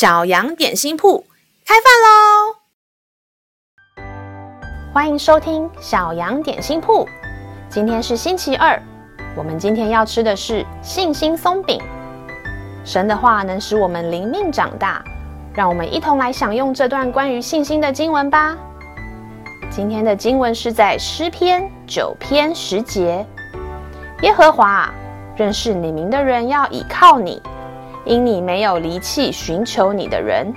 小羊点心铺开饭喽！欢迎收听小羊点心铺。今天是星期二，我们今天要吃的是信心松饼。神的话能使我们灵命长大，让我们一同来享用这段关于信心的经文吧。今天的经文是在诗篇九篇十节：耶和华，认识你名的人要倚靠你。因你没有离弃寻求你的人，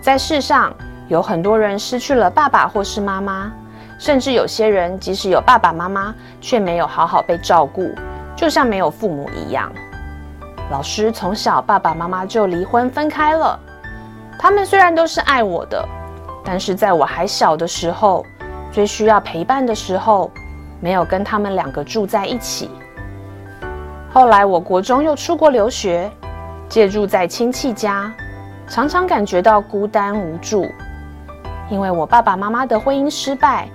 在世上有很多人失去了爸爸或是妈妈，甚至有些人即使有爸爸妈妈，却没有好好被照顾，就像没有父母一样。老师从小爸爸妈妈就离婚分开了，他们虽然都是爱我的，但是在我还小的时候，最需要陪伴的时候，没有跟他们两个住在一起。后来我国中又出国留学。借住在亲戚家，常常感觉到孤单无助，因为我爸爸妈妈的婚姻失败，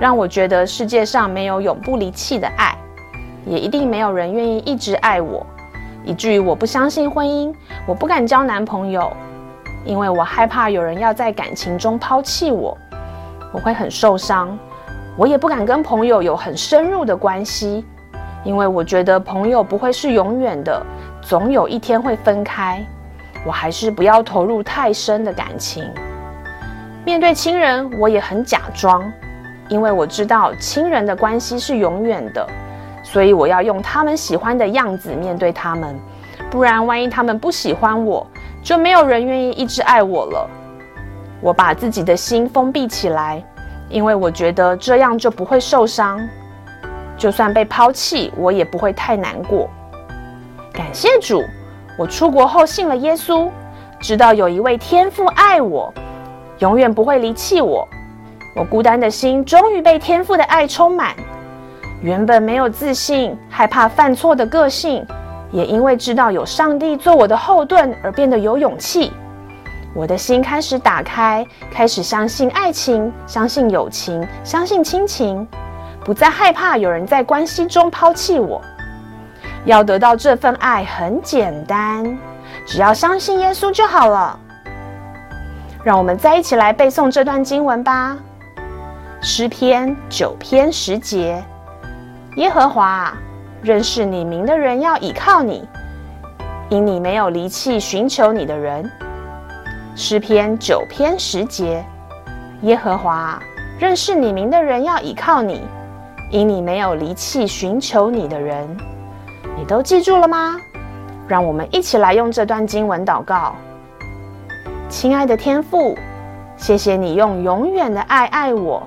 让我觉得世界上没有永不离弃的爱，也一定没有人愿意一直爱我，以至于我不相信婚姻，我不敢交男朋友，因为我害怕有人要在感情中抛弃我，我会很受伤，我也不敢跟朋友有很深入的关系，因为我觉得朋友不会是永远的。总有一天会分开，我还是不要投入太深的感情。面对亲人，我也很假装，因为我知道亲人的关系是永远的，所以我要用他们喜欢的样子面对他们。不然，万一他们不喜欢我，就没有人愿意一直爱我了。我把自己的心封闭起来，因为我觉得这样就不会受伤，就算被抛弃，我也不会太难过。感谢主，我出国后信了耶稣，知道有一位天父爱我，永远不会离弃我。我孤单的心终于被天父的爱充满。原本没有自信、害怕犯错的个性，也因为知道有上帝做我的后盾而变得有勇气。我的心开始打开，开始相信爱情，相信友情，相信亲情，不再害怕有人在关系中抛弃我。要得到这份爱很简单，只要相信耶稣就好了。让我们再一起来背诵这段经文吧。诗篇九篇十节：耶和华，认识你名的人要倚靠你，因你没有离弃寻求你的人。诗篇九篇十节：耶和华，认识你名的人要倚靠你，因你没有离弃寻求你的人。你都记住了吗？让我们一起来用这段经文祷告。亲爱的天父，谢谢你用永远的爱爱我，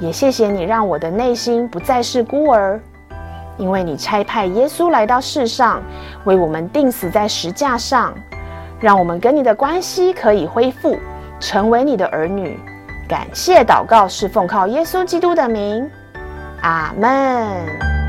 也谢谢你让我的内心不再是孤儿，因为你差派耶稣来到世上，为我们钉死在石架上，让我们跟你的关系可以恢复，成为你的儿女。感谢祷告是奉靠耶稣基督的名，阿门。